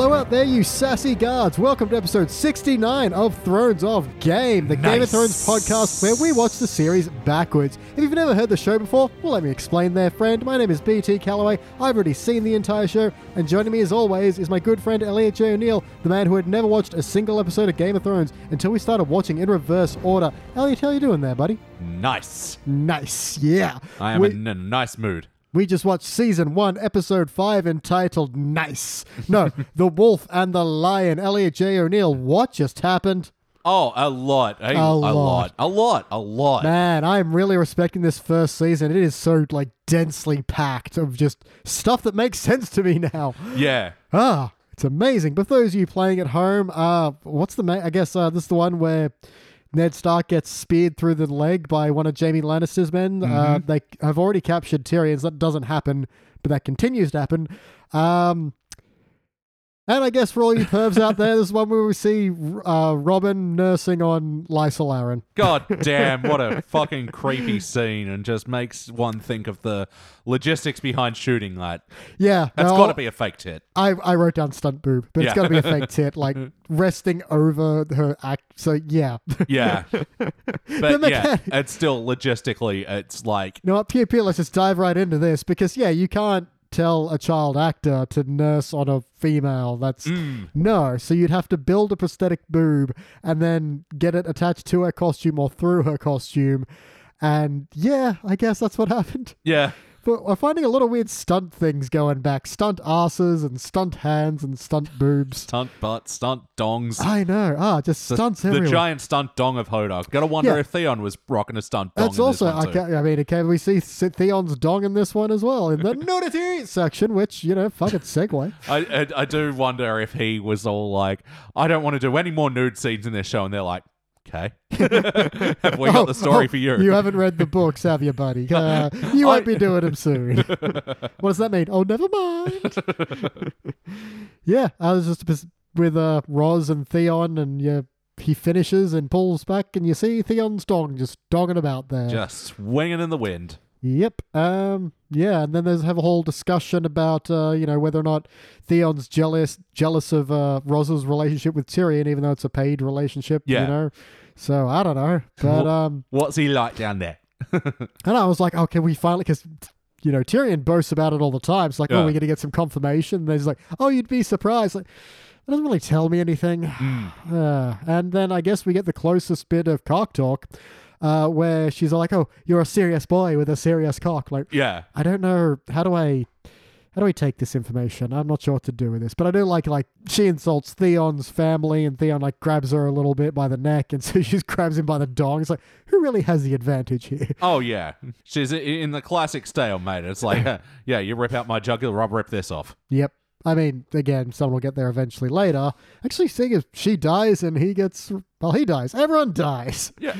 Hello out there, you sassy guards. Welcome to episode 69 of Thrones of Game, the Game of Thrones podcast where we watch the series backwards. If you've never heard the show before, well, let me explain there, friend. My name is BT Calloway. I've already seen the entire show, and joining me as always is my good friend Elliot J. O'Neill, the man who had never watched a single episode of Game of Thrones until we started watching in reverse order. Elliot, how you doing there, buddy? Nice. Nice, yeah. I am We- in a nice mood. We just watched season one, episode five, entitled Nice. No, The Wolf and the Lion. Elliot J. O'Neill, what just happened? Oh, a lot. A, A lot. lot. A lot. A lot. Man, I am really respecting this first season. It is so, like, densely packed of just stuff that makes sense to me now. Yeah. Ah, it's amazing. But those of you playing at home, uh, what's the ma- I guess uh, this is the one where Ned Stark gets speared through the leg by one of Jaime Lannister's men. Uh, they have already captured Tyrion. So that doesn't happen, but that continues to happen. Um, and I guess for all you pervs out there, this is one where we see uh, Robin nursing on Lysa Arryn. God damn, what a fucking creepy scene and just makes one think of the logistics behind shooting that. Yeah, That's no, got to be a fake tit. I, I wrote down stunt boob, but it's Yeah. got to be a fake tit, like resting over her act. So yeah, Yeah. But yeah, mechanic- it's still logistically, it's like, know what? Pew pew. Let's just dive right into this because yeah, you can't tell a child actor to nurse on a female. That's mm, no. So you'd have to build a prosthetic boob and then get it attached to her costume or through her costume. And yeah, I guess that's what happened. yeah. But we're finding a lot of weird stunt things going back. Stunt asses and stunt hands and stunt boobs. Stunt butt, stunt dongs. I know. Ah, just The, stunts the everywhere. giant stunt dong of Hodor. Gotta wonder Yeah. if Theon was rocking a stunt dong. That's in also, this one I, ca- I mean, okay, we see Theon's dong in this one as well in the nudity section, which, you know, fuck it, segue. I, I I do wonder if he was all like, I don't want to do any more nude scenes in this show, and they're like, okay, have we got Oh, the story oh, for you? You haven't read the books, have you, buddy? Uh, you won't be doing them soon. what does that mean? Oh, never mind. yeah, I was just with uh, Ros and Theon, and yeah, he finishes and pulls back, and you see Theon's dog just dogging about there. Just swinging in the wind. Yep. Um. Yeah, and then there's have a whole discussion about uh, you know whether or not Theon's jealous jealous of uh, Ros's relationship with Tyrion, even though it's a paid relationship. Yeah. You know. So I don't know, but um, What's he like down there? and I was like, oh, can we finally? Because you know Tyrion boasts about it all the time. It's like, oh, we're gonna get some confirmation. And then he's like, oh, you'd be surprised. Like, that doesn't really tell me anything. Mm. Uh, and then I guess we get the closest bit of cock talk, uh, where she's like, "Oh, you're a serious boy with a serious cock." Like, Yeah, I don't know how do I, how do I take this information? I'm not sure what to do with this, but I do like like she insults Theon's family, and Theon like grabs her a little bit by the neck, and so she just grabs him by the dong. It's like, who really has the advantage here? Oh yeah, she's in the classic stalemate. It's like, yeah, you rip out my jugular, I'll rip this off. Yep. I mean, again, someone will get there eventually later. Actually, seeing if she dies and he gets, well, he dies. Everyone dies. Yeah,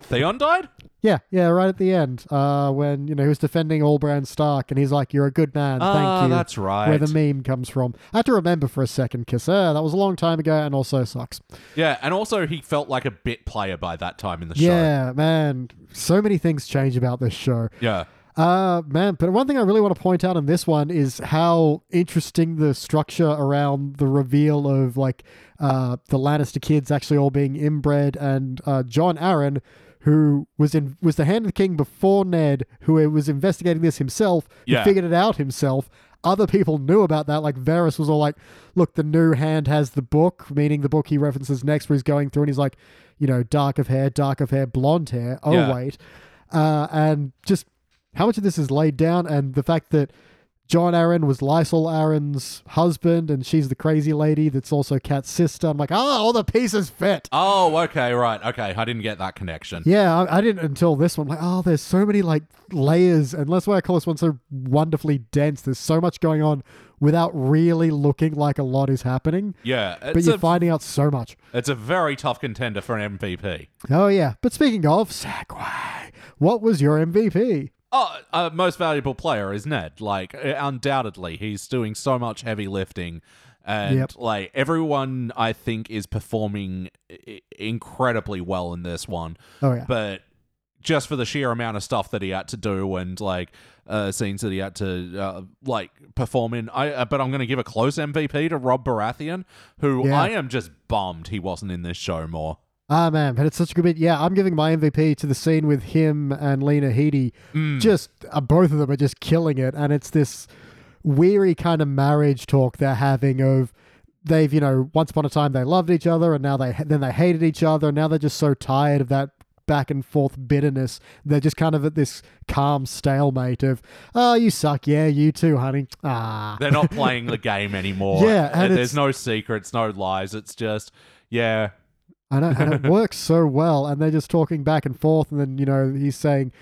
Theon died. Yeah, yeah, right at the end, uh, when you know he was defending all Allbrand Stark, and he's like, "You're a good man, thank Ah, you." that's right. Where the meme comes from. I had to remember for a second, because uh, that was a long time ago, and also sucks. yeah, and also he felt like a bit player by that time in the show. Yeah, man, so many things change about this show. Yeah, Uh, man, but one thing I really want to point out in this one is how interesting the structure around the reveal of like uh the Lannister kids actually all being inbred and uh Jon Arryn who was in was the hand of the king before Ned who was investigating this himself Yeah. figured it out himself other people knew about that like Varys was all like look the new hand has the book meaning the book he references next where he's going through and he's like you know dark of hair dark of hair blonde hair oh Yeah. wait uh and just how much of this is laid down and the fact that Jon Arryn was Lysa Arryn's husband and she's the crazy lady that's also Kat's sister. I'm like, ah, all the pieces fit. Oh, okay, right. Okay, I didn't get that connection. Yeah, I, I didn't until this one. like, oh, there's so many like layers, and that's why I call this one so wonderfully dense. There's so much going on without really looking like a lot is happening, Yeah, but you're a, finding out so much. it's a very tough contender for an MVP. Oh yeah, but speaking of segue, what was your MVP? Oh, uh, most valuable player is Ned. Like, undoubtedly, he's doing so much heavy lifting. And, Yep. like, everyone, I think, is performing i- incredibly well in this one. Oh yeah, But just for the sheer amount of stuff that he had to do and like uh, scenes that he had to uh, like perform in. I uh, but I'm going to give a close MVP to Rob Baratheon, who Yeah. I am just bummed he wasn't in this show more. Ah man, but it's such a good bit. Yeah, I'm giving my MVP to the scene with him and Lena Headey. Mm. Just uh, both of them are just killing it, and it's this weary kind of marriage talk they're having of they've you know once upon a time they loved each other and now they then they hated each other and now they're just so tired of that back and forth bitterness they're just kind of at this calm stalemate of oh you suck yeah you too honey ah They're not playing the game anymore. Yeah, and there's no secrets, no lies. It's just yeah, I know, and it works so well. And they're just talking back and forth, and then you know he's saying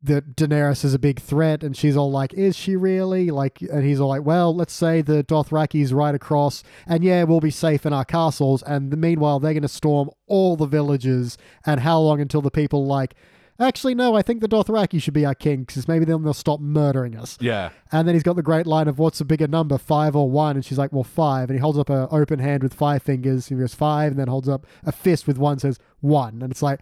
that Daenerys is a big threat, and she's all like, "Is she really?" Like, and he's all like, "Well, let's say the Dothraki's right across, and yeah, we'll be safe in our castles." And meanwhile, they're going to storm all the villages. And how long until the people like? Actually, no. I think the Dothraki should be our king because maybe then they'll stop murdering us. yeah. And then he's got the great line of what's a bigger number, five or one? And she's like, well, five. And he holds up an open hand with five fingers. He goes five, and then holds up a fist with one, says one. And it's like,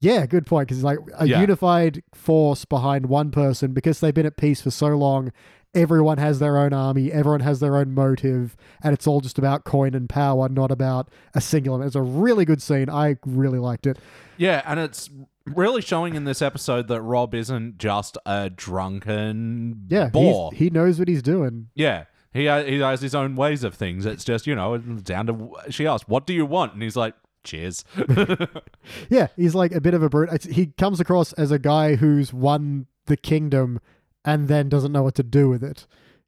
yeah, good point. Because it's like a Yeah. unified force behind one person because they've been at peace for so long. Everyone has their own army, everyone has their own motive, and it's all just about coin and power, not about a singular. It's a really good scene. I really liked it. Yeah, and it's really showing in this episode that Rob isn't just a drunken Yeah, bore. he knows what he's doing. yeah, he uh, he has his own ways of things. It's just you know down to she asked, "What do you want?" and he's like, "Cheers." Yeah, he's like a bit of a brute. He comes across as a guy who's won the kingdom and then doesn't know what to do with it.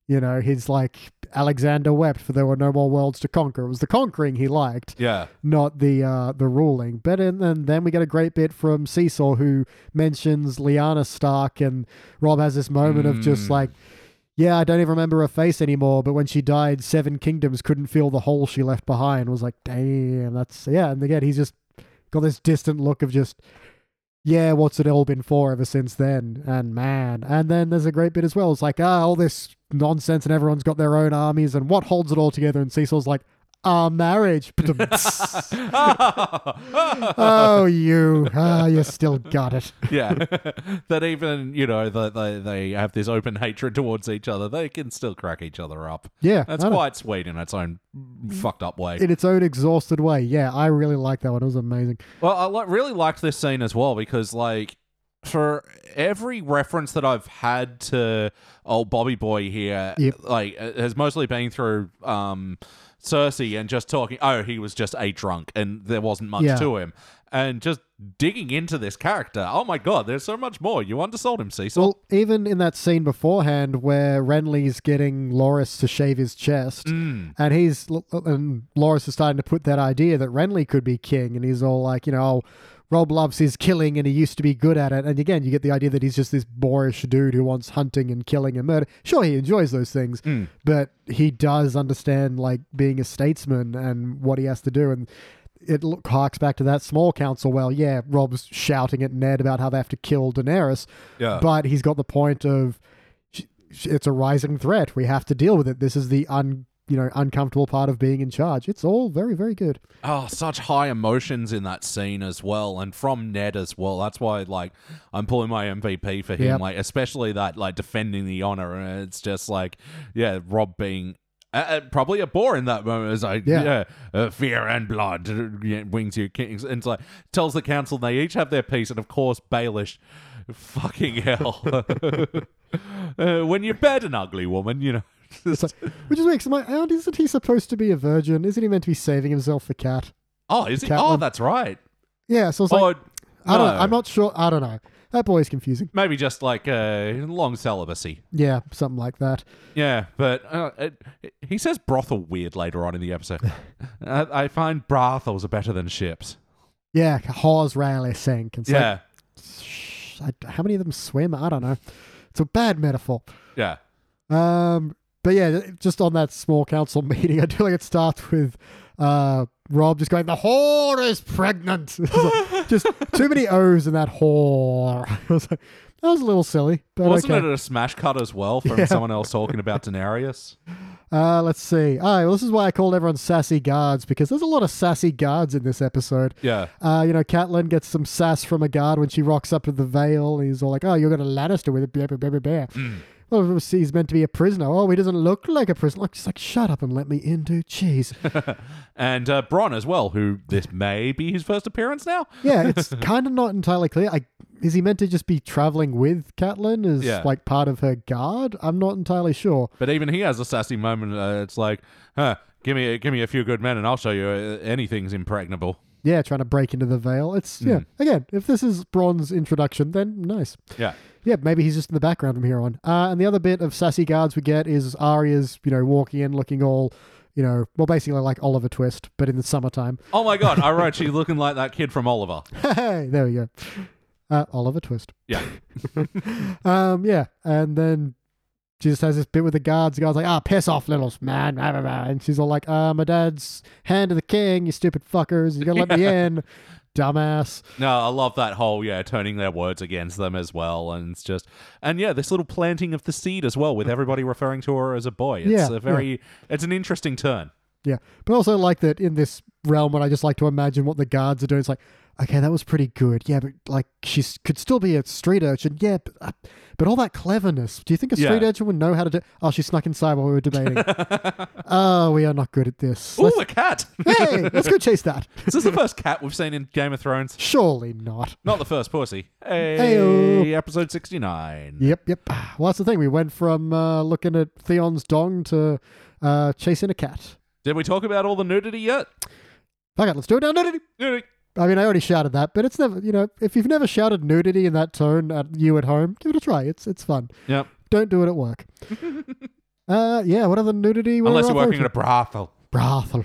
You know, he's like Alexander wept for there were no more worlds to conquer. It was the conquering he liked, yeah, not the uh, the ruling. But and then then we get a great bit from Cersei who mentions Lyanna Stark, and Rob has this moment of just Mm. like. Yeah, I don't even remember her face anymore, but when she died, Seven Kingdoms couldn't feel the hole she left behind. was like, damn, that's yeah. And again, he's just got this distant look of just yeah what's it all been for ever since then? And man and then there's a great bit as well. It's like ah all this nonsense and everyone's got their own armies and what holds it all together? And Cersei's like our marriage oh you ah you still got it yeah. that even you know that they they have this open hatred towards each other. They can still crack each other up. yeah That's I know. quite sweet in its own fucked up way. in its own exhausted way yeah i really like that one it was amazing Well, I li- really liked this scene as well because, like, for every reference that I've had to old Bobby Boy here, Yep. like, has mostly been through um, Cersei and just talking. Oh, he was just a drunk, and there wasn't much Yeah. to him. And just digging into this character. Oh my god, there's so much more. You undersold him, Cersei. well even in that scene beforehand where renly's getting Loras to shave his chest Mm. And he's and Loras is starting to put that idea that Renly could be king, and he's all like, you know, oh, Rob loves his killing, and he used to be good at it. And again, you get the idea that he's just this boorish dude who wants hunting and killing and murder. Sure, he enjoys those things, Mm. but he does understand like being a statesman and what he has to do. And it harks back to that small council. Well, yeah, Rob's shouting at Ned about how they have to kill Daenerys, Yeah. but he's got the point of it's a rising threat. We have to deal with it. This is the un you know uncomfortable part of being in charge. It's all very very good. Oh, such high emotions in that scene as well, and from Ned as well. That's why, like, I'm pulling my MVP for him. Yep. Like, especially that, like, defending the honor. And it's just like, yeah, Rob being uh, uh, probably a bore in that moment. It's like, Yeah. yeah, uh, fear and blood uh, wings you kings. And it's like tells the council they each have their piece, and of course, Baelish. Fucking hell! uh, when you're bad and ugly, woman, you know. Like, which is weird. 'cause I'm like, "Oh, isn't he supposed to be a virgin? Isn't he meant to be saving himself for cat? oh, is he? Cat Oh, one. that's right. Yeah. So I it's like, oh, I don't. no. I'm not sure. I don't know. That boy's confusing. Maybe just like uh, long celibacy. Yeah, something like that. Yeah, but uh, it, he says brothel weird later on in the episode. I, I find brothels are better than ships. Yeah, whores rarely sink. It's yeah, like, sh- I- how many of them swim? I don't know. It's a bad metaphor. yeah, Um, but yeah, just on that small council meeting, I do like it starts with uh, Rob just going, the whore is pregnant. Like, just too many O's in that whore. I was like, that was a little silly, but Wasn't okay. it a smash cut as well from Yeah. someone else talking about Daenerys? Uh, let's see. Right, well, this is why I called everyone sassy guards because there's a lot of sassy guards in this episode. Yeah. Uh, you know, Catelyn gets some sass from a guard when she rocks up to the Vale. He's all like, "Oh, you're to Lannister with it, blah, blah, blah, blah, blah." Mm. Well, he's meant to be a prisoner. Oh, he doesn't look like a prisoner. Like, just like, shut up and let me in, dude. Jeez. And uh, Bronn as well, who this may be his first appearance now. Yeah, it's kind of not entirely clear. I, is he meant to just be traveling with Catelyn as Yeah. like part of her guard? I'm not entirely sure. But even he has a sassy moment. Uh, it's like, huh, give me, give me a few good men, and I'll show you uh, anything's impregnable. Yeah, trying to break into the Vale. It's yeah. Mm. Again, if this is Bronn's introduction, then nice. Yeah. Yeah, maybe he's just in the background from here on. Uh, and the other bit of sassy guards we get is Arya's, you know, walking in looking all, you know, well, basically like Oliver Twist, but in the summertime. Oh my god, I wrote she's looking like that kid from Oliver. Hey, there we go. Uh, Oliver Twist. Yeah. Um, yeah, and then she just has this bit with the guards. The guy's like, "Ah, piss off, little man," and she's all like, "Uh, my dad's hand to the king, you stupid fuckers. You gotta let me in, dumbass." No, I love that whole yeah, turning their words against them as well, and it's just and yeah, this little planting of the seed as well, with everybody referring to her as a boy. It's Yeah, a very, it's an interesting turn. Yeah, but also like that in this realm, when I just like to imagine what the guards are doing. It's like, okay, that was pretty good. Yeah, but like she could still be a street urchin. Yeah, but, uh, but all that cleverness. Do you think a street Yeah. urchin would know how to do? Oh, she snuck inside while we were debating. oh, we are not good at this. Oh, a cat! hey, let's go chase that. Is this the first cat we've seen in Game of Thrones? Surely not. Not the first pussy. Hey, Heyo. episode sixty-nine. Yep, yep. Well, that's the thing. We went from uh, looking at Theon's dong to uh, chasing a cat. Did we talk about all the nudity yet? Okay, let's do it now. Nudity. Nudity. I mean, I already shouted that, but it's never, you know, if you've never shouted nudity in that tone at you at home, give it a try. It's it's fun. Yep. Don't do it at work. uh, yeah. What other nudity? Unless you're working at a brothel. brothel,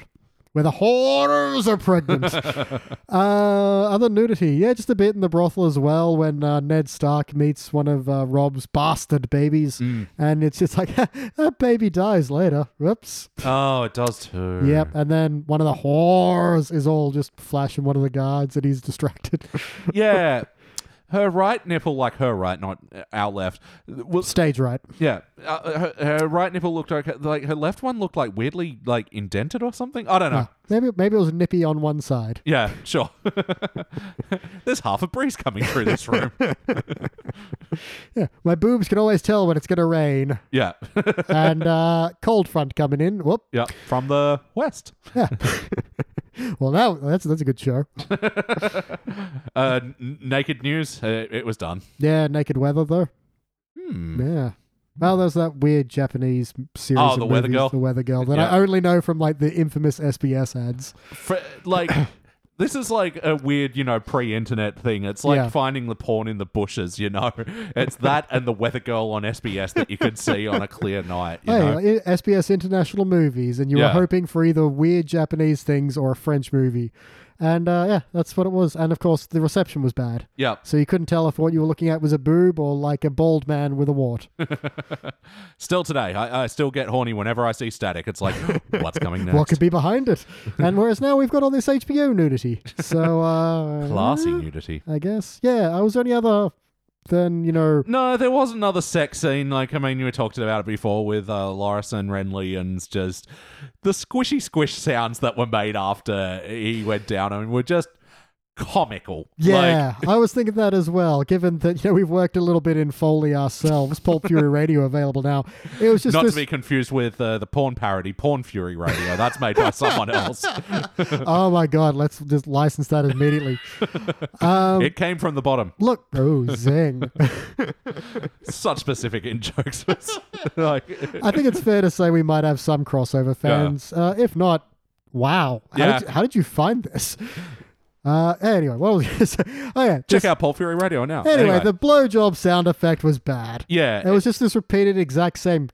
where the whores are pregnant. uh, other nudity, yeah, just a bit in the brothel as well. When uh, Ned Stark meets one of uh, Rob's bastard babies, Mm. and it's just like that baby dies later. Whoops. Oh, it does too. Yep. And then one of the whores is all just flashing one of the guards, and he's distracted. Yeah. Her right nipple, like her right, not uh, our left. Was Stage right. yeah. Uh, her, her right nipple looked like like her left one looked like weirdly like indented or something. I don't know. Maybe maybe it was nippy on one side. Yeah, sure. There's half a breeze coming through this room. Yeah, my boobs can always tell when it's gonna rain. Yeah. and uh, cold front coming in. Whoop. yeah. From the west. Yeah. Well, now that's that's a good show. Uh, n- naked news. Uh, it was done. Yeah, naked weather though. Hmm. Yeah. Well, there's that weird Japanese series. Oh, of The Weather Girl? The Weather Girl that Yeah. I only know from like the infamous SBS ads. Fr- like this is like a weird, you know, pre-internet thing. It's like Yeah. finding the porn in the bushes. You know, it's that and the weather girl on SBS that you could see on a clear night. You hey, know? i- SBS International Movies, and you were hoping for either weird Japanese things or a French movie. And uh, yeah, that's what it was. And of course, the reception was bad. Yep. So you couldn't tell if what you were looking at was a boob or like a bald man with a wart. Still today, I, I still get horny whenever I see static. It's like, what's coming next? what could be behind it? And whereas now we've got all this HBO nudity. So, uh, Classy nudity. I guess. Yeah, I was only other than, you know, No, there was another sex scene. Like, I mean, you were talking about it before with uh, Loras and Renly, and just the squishy squish sounds that were made after he went down I and were just comical. Like, yeah, I was thinking that as well, given that, you know, we've worked a little bit in Foley ourselves. Pulp Fury Radio available now. It was just not this. to be confused with uh, the porn parody, Porn Fury Radio. That's made by someone else. oh my God, let's just license that immediately. Um, it came from the bottom. look, oh, zing. Such specific in jokes. like, I think it's fair to say we might have some crossover fans. Uh, if not, wow. How, Yeah. did you, how did you find this? Uh, anyway, what was I say? Oh, yeah. check just- out Porn Fury Radio now. Anyway, Anyway, the blowjob sound effect was bad. yeah, It was just this repeated exact same.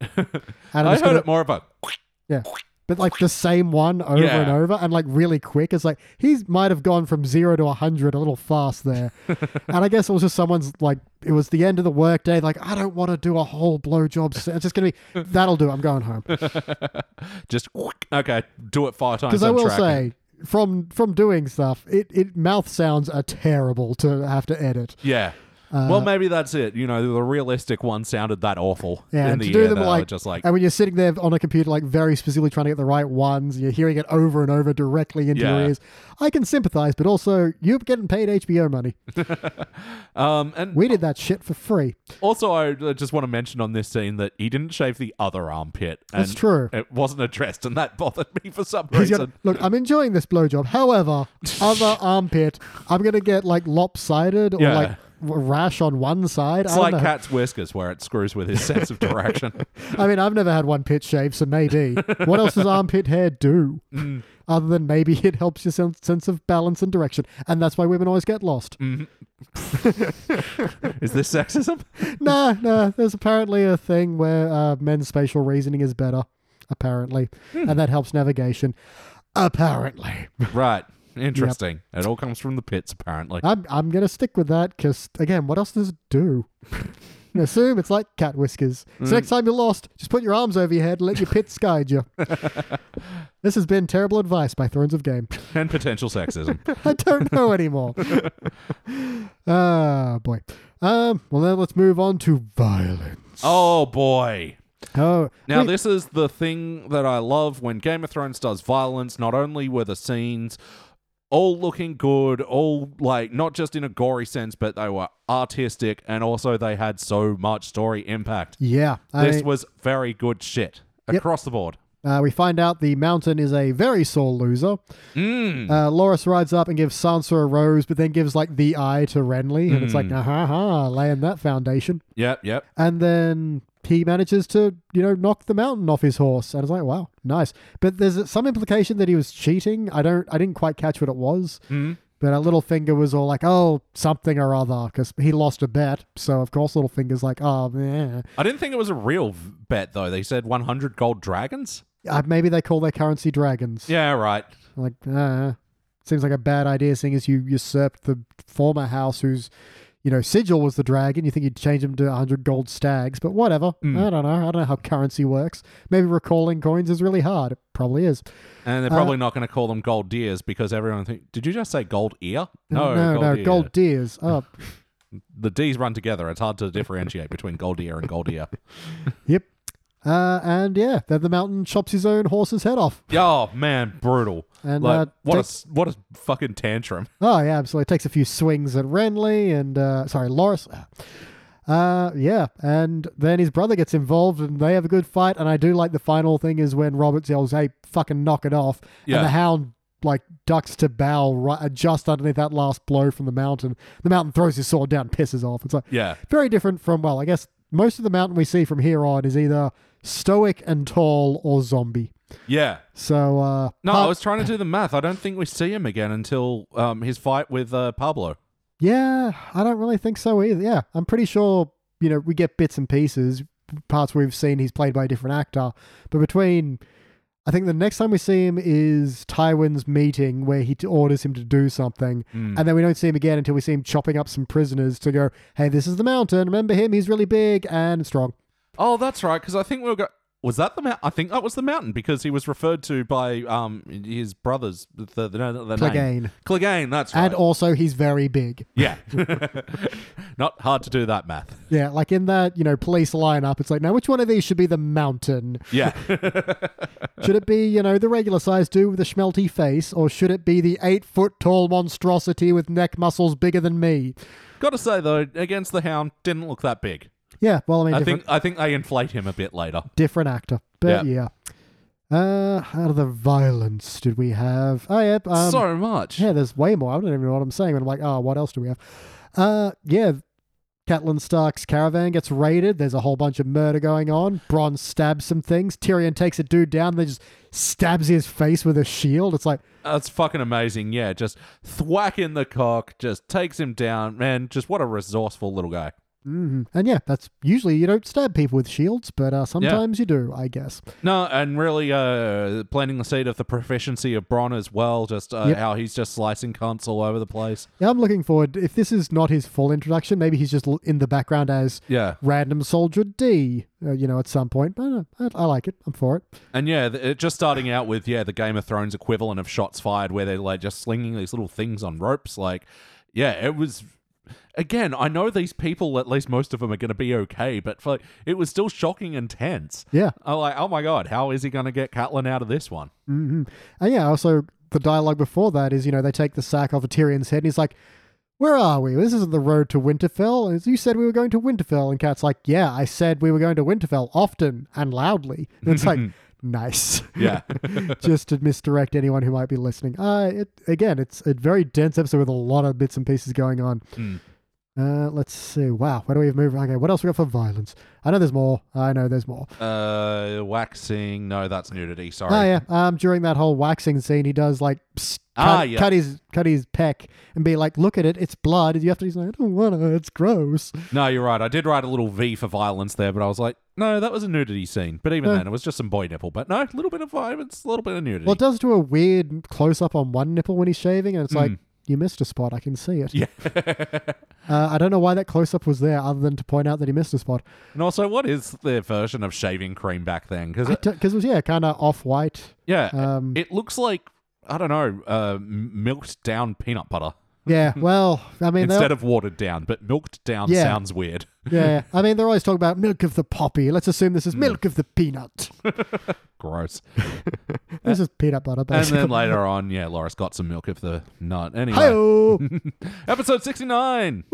And I heard gonna- it more of a. Yeah. but like the same one over Yeah. and over and like really quick. It's like he might have gone from zero to a hundred a little fast there. and I guess it was just someone's like it was the end of the workday. Like I don't want to do a whole blowjob. It's just gonna be that'll do. I'm going home Just okay, do it five times. because I will track. say from from doing stuff, it it mouth sounds are terrible to have to edit. yeah. Uh, well, maybe that's it. You know, the realistic one sounded that awful Yeah, in and the to do them like, just like, and when you're sitting there on a computer, like very specifically trying to get the right ones, you're hearing it over and over directly into Yeah. your ears. I can sympathize, but also you're getting paid HBO money. um, and We did that shit for free. also I just want to mention on this scene that he didn't shave the other armpit. And That's true. It wasn't addressed, and that bothered me for some He's reason. gonna, look, I'm enjoying this blowjob. However, other armpit, I'm gonna get like lopsided or Yeah. like rash on one side. It's I like know. cat's whiskers, where it screws with his sense of direction. I mean, I've never had one pit shave, so maybe. what else does armpit hair do? Mm. Other than maybe it helps your sen- sense of balance and direction, and that's why women always get lost. Mm. Is this sexism? nah, nah. There's apparently a thing where uh, men's spatial reasoning is better, apparently, Hmm. and that helps navigation. Apparently, right. Interesting. It all comes from the pits, apparently. I'm I'm gonna stick with that because again, what else does it do? Assume it's like cat whiskers. So next time you're lost, just put your arms over your head and let your pits guide you. this has been terrible advice by Thrones of Game. and potential sexism. I don't know anymore. Ah, boy. Um. Well, then let's move on to violence. oh, boy. Oh, Now, wait, this is the thing that I love when Game of Thrones does violence. Not only were the scenes all looking good, all like not just in a gory sense, but they were artistic and also they had so much story impact. Yeah. I this mean, was very good shit Yep. across the board. uh, we find out the mountain is a very sore loser. Mm. Uh, Loras rides up and gives Sansa a rose, but then gives like the eye to Renly, and it's like, Mm. ha ha, laying that foundation. Yep, yep. And then he manages to, you know, knock the mountain off his horse, and it's like, wow, nice. But there's some implication that he was cheating. I don't, I didn't quite catch what it was. Mm. But uh, Littlefinger was all like, oh, something or other, because he lost a bet. So, of course, Littlefinger's like, oh, man. I didn't think it was a real v- bet though. They said 100 gold dragons. Uh, maybe they call their currency dragons. Yeah, right. Like, uh, seems like a bad idea, seeing as you usurped the former house whose, you know, sigil was the dragon. You think you'd change them to 100 gold stags, but whatever. Mm. I don't know. I don't know how currency works. Maybe recalling coins is really hard. It probably is. And they're Uh, probably not going to call them gold deers because everyone think. Did you just say gold ear? No, no, gold no, ear. gold deers. Oh, The D's run together. It's hard to differentiate between gold ear and gold ear. yep. Uh, and yeah, then the mountain chops his own horse's head off. Oh man, brutal! And Like uh, what a takes- s- what a fucking tantrum. Oh yeah, absolutely. Takes a few swings at Renly and uh, sorry, Loras. Uh, yeah, and then his brother gets involved, and they have a good fight. And I do like the final thing is when Roberts yells, "Hey, fucking knock it off!" Yeah. And the Hound like ducks to bow right just underneath that last blow from the mountain. The mountain throws his sword down, pisses off. It's like Yeah, very different from well, I guess most of the mountain we see from here on is either stoic and tall or zombie. yeah. So uh, No, I was trying to do the math. I don't think we see him again until um, his fight with uh, Pablo. Yeah, I don't really think so either. Yeah, I'm pretty sure, you know, we get bits and pieces, parts we've seen he's played by a different actor. But between, I think the next time we see him is Tywin's meeting where he t- orders him to do something. Mm. And then we don't see him again until we see him chopping up some prisoners to go, hey, this is the mountain. Remember him? He's really big and strong. Oh, that's right. Because I think we were go- Was that the mountain? I think that was the mountain because he was referred to by um his brothers. The the, the, the name Clegane. Clegane. That's right. And also, he's very big. yeah. Not hard to do that math. Yeah, like in that, you know, police lineup, it's like, now which one of these should be the mountain? Yeah. Should it be, you know, the regular sized dude with a schmelty face, or should it be the eight foot tall monstrosity with neck muscles bigger than me? Got to say though, against the Hound, didn't look that big. Yeah, well, I mean, I different, think I think they inflate him a bit later. different actor, but yeah. Uh, out of the violence did we have? Oh yeah, um, so much. yeah. There's way more. I don't even know what I'm saying. But I'm like, oh, what else do we have? Uh, yeah. Catelyn Stark's caravan gets raided. There's a whole bunch of murder going on. Bronn stabs some things. Tyrion takes a dude down. Then just stabs his face with a shield. It's like, That's fucking amazing. Yeah, just thwack in the cock, just takes him down. Man, just what a resourceful little guy. Hmm And yeah, that's usually you don't stab people with shields, but uh, sometimes you do, I guess. No, and really uh, planting the seed of the proficiency of Bronn as well, just uh, Yep. how he's just slicing cunts all over the place. Yeah, I'm looking forward. If this is not his full introduction, maybe he's just in the background as Yeah. random soldier D. Uh, you know, at some point. I, don't know, I, I like it. I'm for it. And yeah, it just starting out with, yeah, the Game of Thrones equivalent of shots fired where they're like just slinging these little things on ropes. Like, yeah, it was. Again, I know these people, at least most of them, are going to be okay, but for, it was still shocking and tense. Yeah. I'm like, oh my god, how is he going to get Catelyn out of this one? hmm And yeah, also the dialogue before that is, you know, they take the sack off of Tyrion's head and he's like, Where are we? This isn't the road to Winterfell. And you said we were going to Winterfell. And Kat's like, Yeah, I said we were going to Winterfell often and loudly. And it's like, nice. Yeah. Just to misdirect anyone who might be listening. Uh, it again, it's a very dense episode with a lot of bits and pieces going on. Mm. Uh, let's see. Wow, where do we move? Okay, what else we got for violence? I know there's more. I know there's more. Uh, waxing. No, that's nudity. Sorry. Oh yeah. Um, during that whole waxing scene, he does like psst, cut, Ah, yeah. cut his cut his peck and be like, "Look at it, it's blood." You have to. He's like, "I don't wanna. It's gross." No, you're right. I did write a little V for violence there, but I was like, no, that was a nudity scene. But even Yeah. then, it was just some boy nipple. But no, a little bit of violence, a little bit of nudity. Well, it does do a weird close up on one nipple when he's shaving, and it's like Mm. you missed a spot. I can see it. yeah. Uh, I don't know why that close up was there, other than to point out that he missed a spot. and also, what is their version of shaving cream back then? Because Because it was yeah, kind of off white. yeah, Um, it looks like I don't know, uh, milked down peanut butter yeah. Well, I mean, instead of watered down. But milked down Yeah. sounds weird. yeah. I mean, they're always talking about milk of the poppy. Let's assume this Mm. is milk of the peanut. Gross. this is peanut butter, and basically. then later on, yeah, Loras got some milk of the nut. Anyway, Hi-oh! episode sixty nine,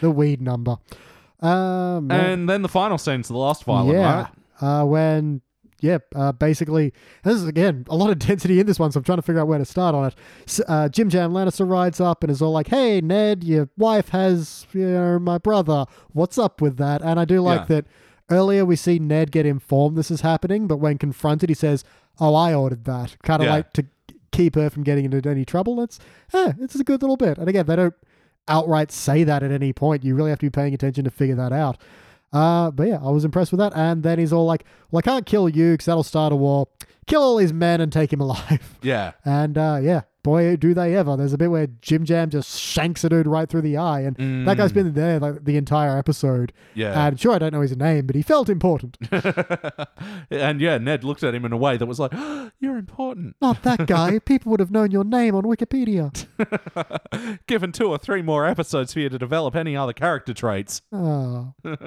the weed number. Um, and then the final scene's the last violent, yeah, right? uh, when yeah, uh, basically, this is again a lot of density in this one, so I'm trying to figure out where to start on it. S uh, Jim Jam Lannister rides up and is all like, "Hey, Ned, your wife has you know my brother. What's up with that?" And I do like Yeah. that. Earlier, we see Ned get informed this is happening, but when confronted, he says, "Oh, I ordered that," kind of Yeah. like to keep her from getting into any trouble. That's eh, it's a good little bit. And again, they don't outright say that at any point. You really have to be paying attention to figure that out. Uh, but yeah, I was impressed with that. And then he's all like, "Well, I can't kill you because that'll start a war. Kill all his men and take him alive." Yeah. And uh, yeah, boy, do they ever! There's a bit where Jim Jam just shanks a dude right through the eye, and that guy's been there like the entire episode. Mm. Yeah. And sure, I don't know his name, but he felt important. and yeah, Ned looked at him in a way that was like, "You're important." Not that guy. People would have known your name on Wikipedia. Given two or three more episodes for you to develop any other character traits. Oh, oh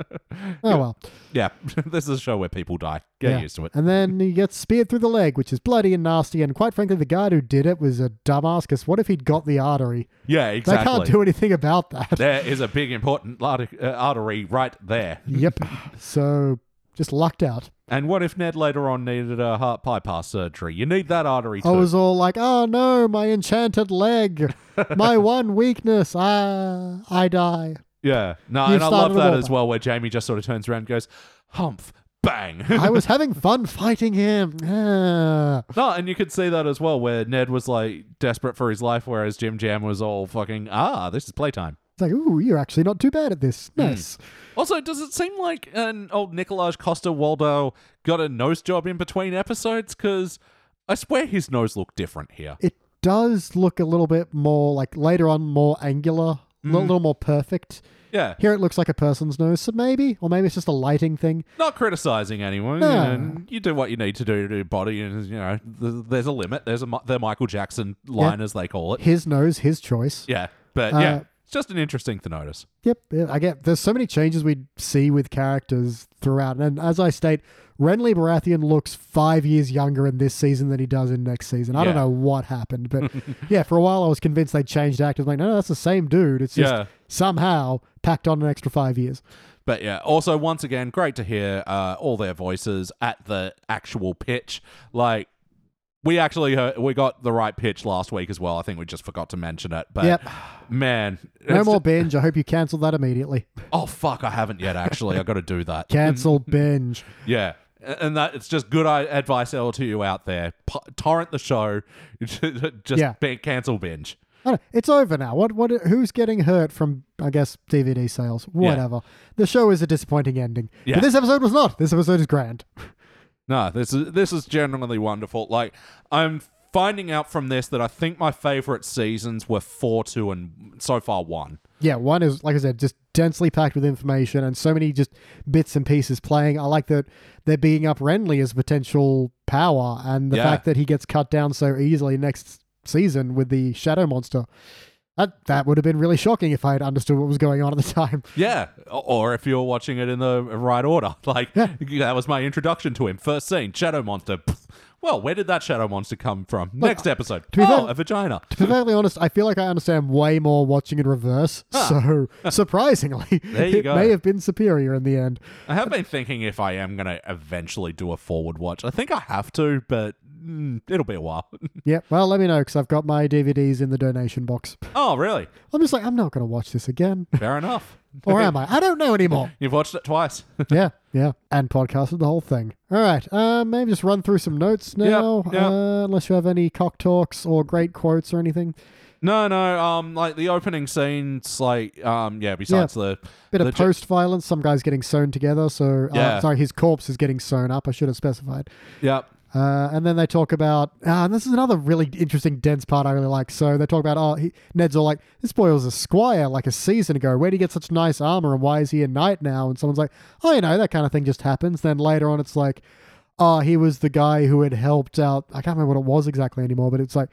well. Yeah, this is a show where people die. Get Yeah. used to it. And then he gets speared through the leg, which is bloody and nasty. And quite frankly, the guy who did it was a dumbass. Because what if he'd got the artery? Yeah, exactly. They can't do anything about that. there is a big important artery, uh, right there. yep. So just lucked out. And what if Ned later on needed a heart bypass surgery? You need that artery too. I was all like, "Oh no, my enchanted leg, my one weakness. Ah, I die." yeah, no, You've and I love that as well, where Jaime just sort of turns around and goes, "Humph, bang." I was having fun fighting him. No, and you could see that as well, where Ned was like desperate for his life, whereas Jim Jam was all fucking, ah, this is playtime. It's like, ooh, you're actually not too bad at this. Hmm. Nice. Also, does it seem like an old Nikolaj Coster-Waldau got a nose job in between episodes? Because I swear his nose looked different here. It does look a little bit more like later on, more angular, a Mm. little more perfect. Yeah, Here it looks like a person's nose, so maybe, or maybe it's just a lighting thing. not criticizing anyone. No. You, know, you do what you need to do to your body, and you know, th- there's a limit. There's a the Michael Jackson line, as they call it. His nose, his choice. Yeah, but Uh, yeah, it's just an interesting to notice. Yep, I get. There's so many changes we see with characters throughout, and as I state, Renly Baratheon looks five years younger in this season than he does in next season. I don't know what happened, but yeah, for a while I was convinced they changed actors. Like, no, no, that's the same dude. It's just Yeah. somehow packed on an extra five years. But yeah, also once again, great to hear uh, all their voices at the actual pitch. Like we actually heard, we got the right pitch last week as well. I think we just forgot to mention it. But Yep. man, No it's more binge. I hope you cancel that immediately. oh fuck, I haven't yet. Actually, I got to do that. Cancel binge. Yeah. And that it's just good i- advice all to you out there. P- torrent the show, just Yeah. ban- cancel binge. It's over now. What? What? Who's getting hurt from? I guess DVD sales. Whatever. The show is a disappointing ending. Yeah. But this episode was not. This episode is grand. No, this is this is genuinely wonderful. Like I'm finding out from this that I think my favorite seasons were four, two, and so far one. Yeah, one is like I said, just densely packed with information and so many just bits and pieces playing. I like that they're being up Renly as potential power, and the Yeah. fact that he gets cut down so easily next season with the shadow monster. That that would have been really shocking if I had understood what was going on at the time. Yeah, or if you're watching it in the right order, like that was my introduction to him. First scene, shadow monster. Well, where did that shadow monster come from? Next episode, to be oh, fair- a vagina. To be perfectly honest, I feel like I understand way more watching in reverse. So surprisingly, There you it go. may have been superior in the end. I have been thinking if I am going to eventually do a forward watch. I think I have to, but mm, it'll be a while. Yeah, well, let me know because I've got my DVDs in the donation box. oh, really? I'm just like, I'm not going to watch this again. Fair enough. Or am I? I don't know anymore. You've watched it twice. yeah, yeah. And podcasted the whole thing. All right. Uh, maybe just run through some notes now. yeah. Uh, unless you have any cock talks or great quotes or anything. no, no. Um, like the opening scenes, like um, yeah. Besides the Bit the of post violence. Some guys getting sewn together. So, uh, Yeah. sorry, his corpse is getting sewn up. I should have specified. Yep. Uh, and then they talk about, ah, and this is another really interesting, dense part I really like. So they talk about, oh, he, Ned's all like, this boy was a squire like a season ago. Where would he get such nice armor and why is he a knight now? And someone's like, oh, you know, that kind of thing just happens. Then later on, it's like, oh, he was the guy who had helped out. I can't remember what it was exactly anymore, but it's like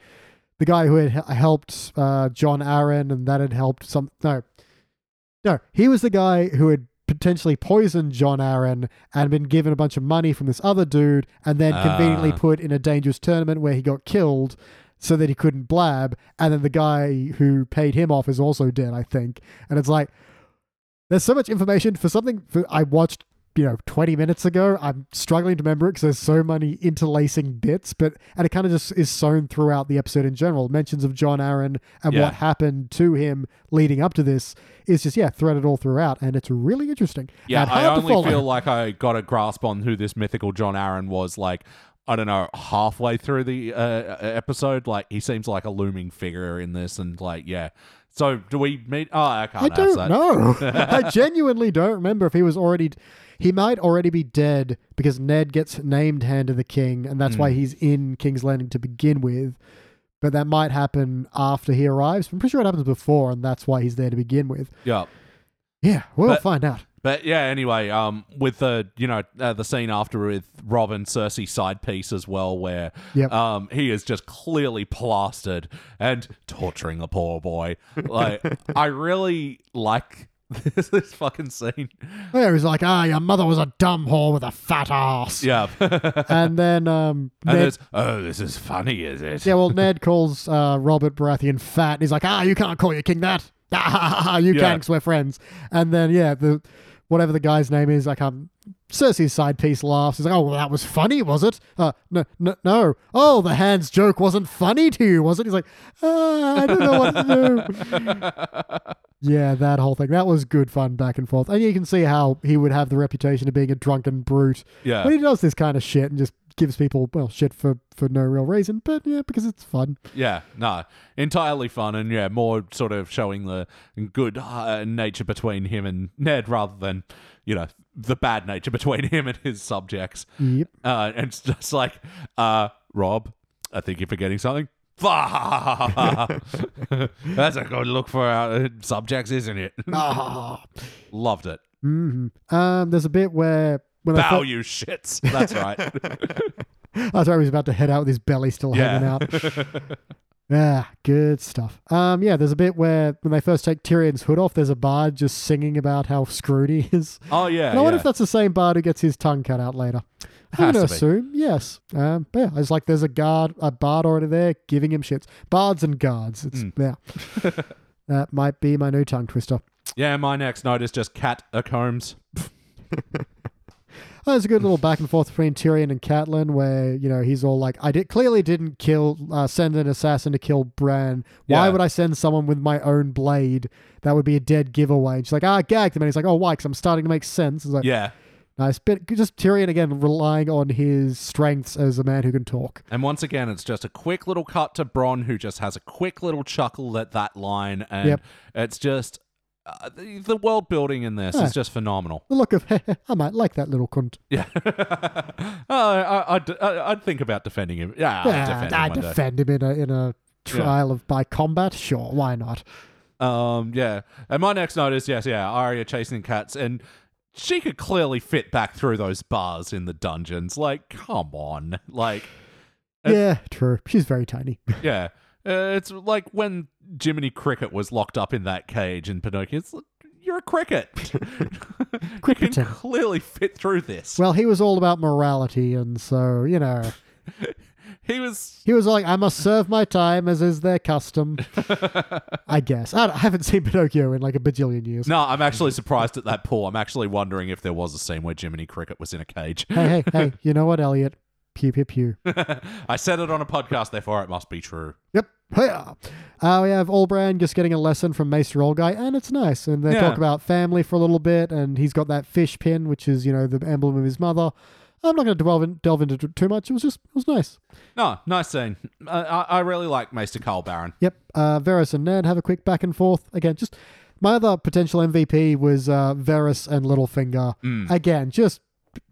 the guy who had helped uh, Jon Arryn and that had helped some. No, no, he was the guy who had potentially poisoned Jon Arryn and been given a bunch of money from this other dude and then conveniently Ah. put in a dangerous tournament where he got killed so that he couldn't blab. And then the guy who paid him off is also dead, I think. And it's like, there's so much information for something for, I watched, you know, 20 minutes ago. I'm struggling to remember it because there's so many interlacing bits, but, and it kind of just is sewn throughout the episode in general. Mentions of Jon Arryn and Yeah. what happened to him leading up to this is just, yeah, threaded all throughout. And it's really interesting. Yeah, I only feel like I got a grasp on who this mythical Jon Arryn was. Like, I don't know, halfway through the uh, episode. Like, he seems like a looming figure in this, and like, yeah. So, do we meet? Oh, I can't I don't that. know. I genuinely don't remember if he was already. He might already be dead because Ned gets named Hand of the King, and that's Hmm. why he's in King's Landing to begin with. But that might happen after he arrives. I'm pretty sure it happens before, and that's why he's there to begin with. Yeah. Yeah, we'll But- find out. But yeah, anyway, um, with the you know uh, the scene after with Rob and Cersei side piece as well, where Yep. um he is just clearly plastered and torturing the poor boy. Like I really like this, this fucking scene. Yeah, he's like, ah, your mother was a dumb whore with a fat ass. Yeah, and then um, Ned, oh this is funny, is it? yeah, well, Ned calls uh, Robert Baratheon fat. And he's like, ah, you can't call your king that. you Yeah. can't 'cause we're friends. And then, yeah, the whatever the guy's name is, like, um, Cersei's side piece laughs. He's like, oh, well, that was funny, was it? Uh, no, no, no. Oh, the hands joke wasn't funny to you, was it? He's like, ah, I don't know what to do. yeah, that whole thing. That was good fun back and forth. And you can see how he would have the reputation of being a drunken brute. Yeah. But he does this kind of shit and just gives people, well, shit for, for no real reason. But yeah, because it's fun. Yeah, no, entirely fun and yeah, more sort of showing the good uh, nature between him and Ned rather than you know the bad nature between him and his subjects. Yep. Uh, and it's just like, uh, Rob, I think you're forgetting something. That's a good look for our uh, subjects, isn't it? Ah. Loved it. hmm Um, there's a bit where when Bow, fir- you shits. That's right. I thought he was about to head out with his belly still hanging out. Yeah, good stuff. Um, yeah, there's a bit where when they first take Tyrion's hood off, there's a bard just singing about how screwed he is. oh yeah. And I wonder yeah. if that's the same bard who gets his tongue cut out later. I'm gonna assume yes. Um, but yeah, it's like there's a guard, a bard already there giving him shits. Bards and guards. It's Hmm. yeah. that might be my new tongue twister. yeah, my next note is just cat a combs. Oh, there's a good little back and forth between Tyrion and Catelyn, where you know he's all like, "I did clearly didn't kill, uh, send an assassin to kill Bran. Why Yeah. would I send someone with my own blade? That would be a dead giveaway." And she's like, "Ah, gagged him," and he's like, "Oh, why? Because I'm starting to make sense." It's like, Yeah. Nice bit. Just Tyrion again relying on his strengths as a man who can talk. And once again, it's just a quick little cut to Bronn, who just has a quick little chuckle at that line, and Yep. it's just uh, the, the world building in this Yeah. is just phenomenal. The look of, I might like that little cunt. Yeah, uh, I, I'd, I'd think about defending him. Yeah, I'd Yeah, defend I him day. defend him in a in a trial of by combat. Sure, why not? Um, yeah. And my next note is yes, yeah, Arya chasing cats, and she could clearly fit back through those bars in the dungeons. Like, come on, like, Uh, yeah, true. She's very tiny. yeah. Uh, it's like when Jiminy Cricket was locked up in that cage in Pinocchio. It's like, you're a cricket. you can clearly fit through this. well, he was all about morality, and so you know, he was. he was like, "I must serve my time, as is their custom." I guess I, I haven't seen Pinocchio in like a bajillion years. No, I'm actually surprised at that pull. I'm actually wondering if there was a scene where Jiminy Cricket was in a cage. Hey, hey, hey! You know what, Elliot? Pew pew pew. I said it on a podcast, therefore it must be true. Yep. Hiya. Uh, we have Allbrand just getting a lesson from Maester Guy, and it's nice. And they Yeah. talk about family for a little bit, and he's got that fish pin, which is, you know, the emblem of his mother. I'm not going to delve, in, delve into it too much. It was just, it was nice. No, nice scene. I, I, I really like Maester Carl Baron. Yep. Uh, Varys and Ned have a quick back and forth. Again, just my other potential MVP was uh, Varys and Littlefinger. Mm. Again, just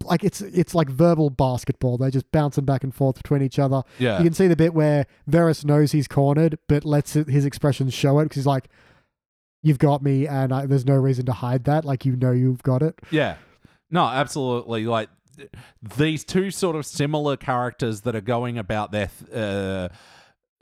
like it's it's like verbal basketball. They're just bouncing back and forth between each other. Yeah. You can see the bit where Varys knows he's cornered, but lets his expressions show it because he's like, "You've got me, and I, there's no reason to hide that. Like you know you've got it." Yeah. No, absolutely. Like th- these two sort of similar characters that are going about their uh,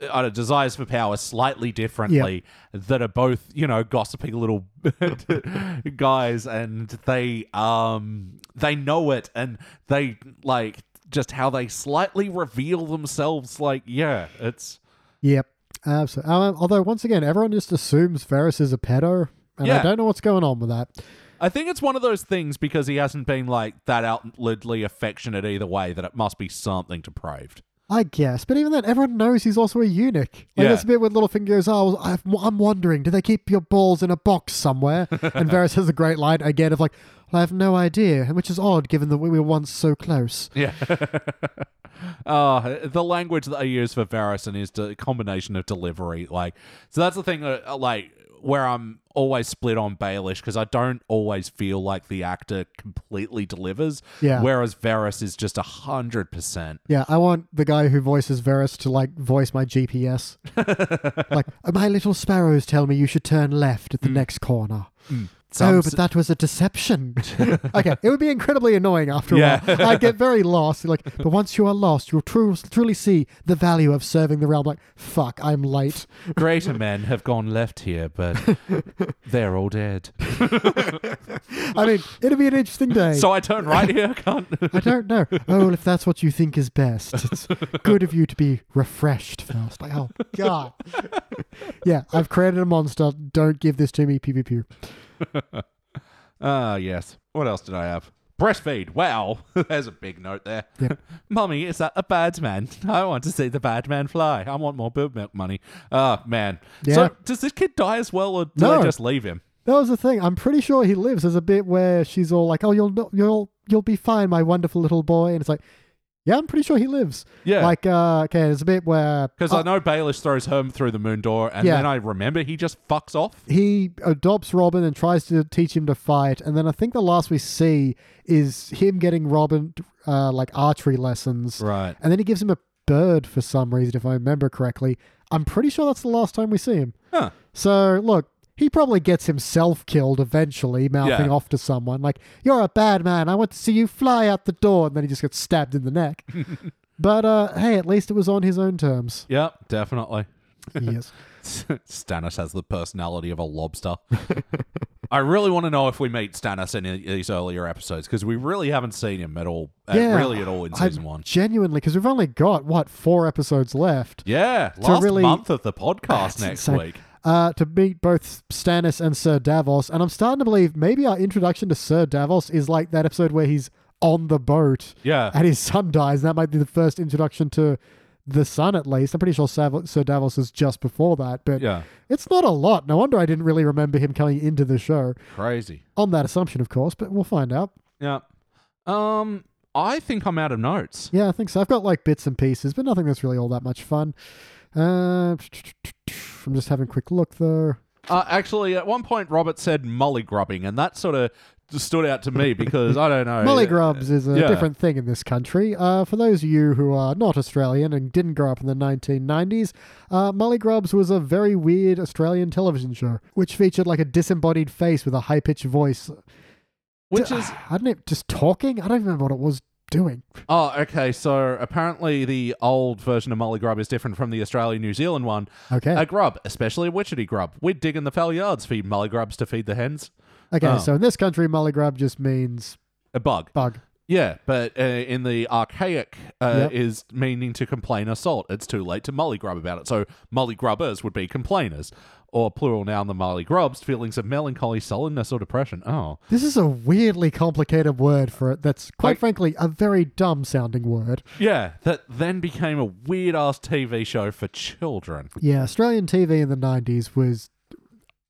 uh, desires for power slightly differently, that are both you know gossiping little guys, and they um they know it, and they like just how they slightly reveal themselves. Like yeah, it's Yep, absolutely. Um, although once again, everyone just assumes Varys is a pedo, and I don't know what's going on with that. I think it's one of those things because he hasn't been like that outwardly affectionate either way that it must be something depraved. I guess, but even then, everyone knows he's also a eunuch. Like Yeah. that's a bit where Littlefinger goes, "Oh, I've, I'm wondering, do they keep your balls in a box somewhere?" and Varys has a great line again of like, well, "I have no idea," and which is odd given that we were once so close. Yeah. uh, the language that I use for Varys and is the combination of delivery. Like, so that's the thing, uh, like, where I'm always split on Baelish because I don't always feel like the actor completely delivers. Yeah. Whereas Varys is just a hundred percent. Yeah, I want the guy who voices Varys to like voice my GPS. like, my little sparrows tell me you should turn left at the mm. next corner. Mm. Oh, but that was a deception. okay, it would be incredibly annoying after a Yeah. while. I'd get very lost. Like, but once you are lost, you'll tru- truly see the value of serving the realm. Like, fuck, I'm late. Greater men have gone left here, but they're all dead. I mean, it'll be an interesting day. So I turn right here, can't. I don't know. Oh, if that's what you think is best, it's good of you to be refreshed first. Like, oh god. yeah, I've created a monster. Don't give this to me, pew. Ah, yes. What else did I have? Breastfeed. Wow. There's a big note there. Yep. Mummy, is that a bad man? I want to see the bad man fly. I want more boob milk money. Ah, man. Yeah. So, does this kid die as well, or do No. they just leave him? That was the thing. I'm pretty sure he lives. There's a bit where she's all like, "Oh, you'll you'll you'll be fine, my wonderful little boy," and it's like, "Yeah, I'm pretty sure he lives." Yeah. Like, uh, okay, there's a bit where Because I know Baelish throws home through the moon door, and Yeah. then I remember he just fucks off. he adopts Robin and tries to teach him to fight, and then I think the last we see is him getting Robin uh, like archery lessons, Right. and then he gives him a bird for some reason, if I remember correctly. I'm pretty sure that's the last time we see him. Huh. So look, he probably gets himself killed eventually, mouthing Yeah. off to someone like, "You're a bad man. I want to see you fly out the door," and then he just gets stabbed in the neck. but uh, hey, at least it was on his own terms. Yep, definitely. yes. Stannis has the personality of a lobster. I really want to know if we meet Stannis in these earlier episodes because we really haven't seen him at all, uh, Yeah, really at all in I'm season one. Genuinely, because we've only got what four episodes left. Yeah, last really- month of the podcast next insane. week. Uh, to meet both Stannis and Sir Davos. And I'm starting to believe maybe our introduction to Sir Davos is like that episode where he's on the boat Yeah, and his son dies. And that might be the first introduction to the son, at least. I'm pretty sure Sav- Sir Davos is just before that, but yeah, it's not a lot. No wonder I didn't really remember him coming into the show. crazy. On that assumption, of course, but we'll find out. Yeah. Um, I think I'm out of notes. Yeah, I think so. I've got like bits and pieces, but nothing that's really all that much fun. Uh, I'm just having a quick look though. Uh, actually, at one point, Robert said molly grubbing, and that sort of stood out to me because I don't know. Molly grubs is a yeah. different thing in this country. Uh, for those of you who are not Australian and didn't grow up in the 1990s, uh, Molly Grubs was a very weird Australian television show, which featured like a disembodied face with a high pitched voice. Which D- is I don't know, just talking. I don't remember what it was doing. oh, okay. So apparently, the old version of molly grub is different from the Australian New Zealand one. Okay, A grub, especially a witchetty grub. We'd dig in the fowl yards, for molly grubs to feed the hens. okay. oh. So in this country, Molly Grub just means A bug. bug. Yeah, but uh, in the archaic uh, Yep. is meaning to complain assault. It's too late to molly grub about it. So molly grubbers would be complainers, or plural noun the molly grubs, feelings of melancholy, sullenness, or depression. Oh, This is a weirdly complicated word for it. That's quite Like- frankly a very dumb sounding word. yeah. That then became a weird ass TV show for children. Yeah, Australian TV in the 90s was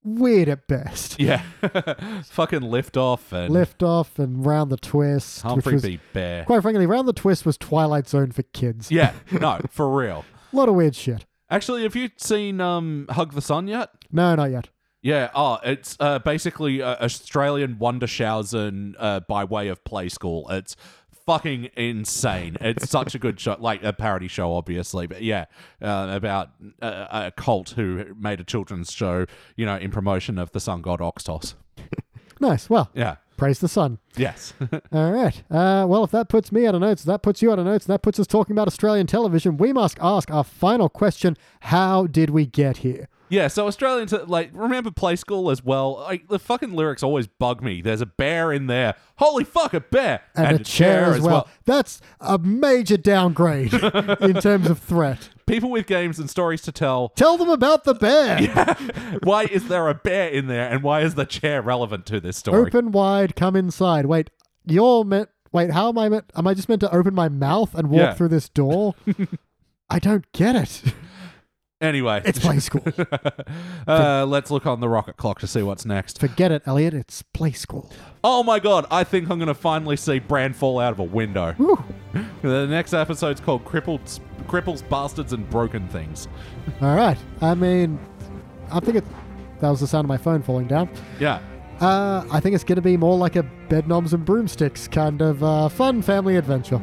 weird at best. Yeah, fucking lift off and Lift off and round the twist, which Humphrey was B. Bear. quite frankly, round the twist was Twilight Zone for kids. Yeah, no, for real. A lot of weird shit. Actually, have you seen um, Hug the Sun yet? No, not yet. Yeah, oh, it's uh, basically uh, Australian Wonder Showzen uh, by way of play school. It's fucking insane. It's such a good show, like a parody show, obviously, but yeah, uh, about uh, a cult who made a children's show, you know, in promotion of the sun god Oxtos. Nice. Well, Yeah. Praise the sun. Yes. All right. Uh, well, if that puts me out of notes, that puts you out of notes, and that puts us talking about Australian television, we must ask our final question How did we get here? Yeah. So Australians uh, like remember play school as well. Like the fucking lyrics always bug me. There's a bear in there. Holy fuck, a bear And, a, chair, as well. That's a major downgrade in terms of threat. People with games and stories to tell. Tell them about the bear. why is there a bear in there, and why is the chair relevant to this story? Open wide, come inside. Wait, you're meant. Wait, how am I meant? Am I just meant to open my mouth and walk Yeah. through this door? I don't get it. Anyway, It's play school. uh, let's look on the rocket clock to see what's next. Forget it, Elliot. It's play school. Oh my god, I think I'm going to finally see Bran fall out of a window. Whew. The next episode's called Crippled, Cripples, Bastards, and Broken Things. All right. I mean, I think it. That was the sound of my phone falling down. Yeah. Uh, I think it's going to be more like a bed bedknobs and broomsticks kind of uh, fun family adventure.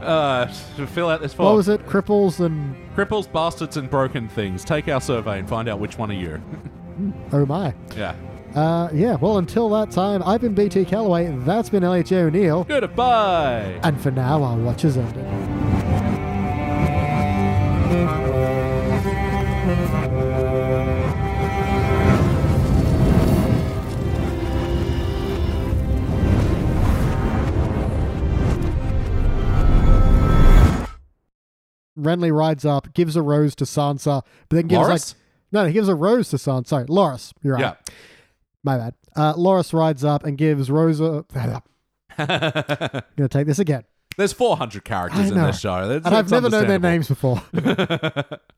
Uh, to fill out this form. what was it? Cripples and Cripples, Bastards, and Broken Things. Take our survey and find out which one are you. oh my. yeah. Uh, yeah. Well, until that time, I've been BT Calloway. That's been J. O'Neill. Goodbye. And for now, our watch is ended. Renly rides up, gives a rose to Sansa, but then gives Loras? like no, he gives a rose to Sansa. Sorry, Loras. You're right. Yeah. My bad. Uh, Loras rides up and gives Rosa. I'm gonna take this again. There's 400 characters I in know. this show. It's- And I've it's never known their names before.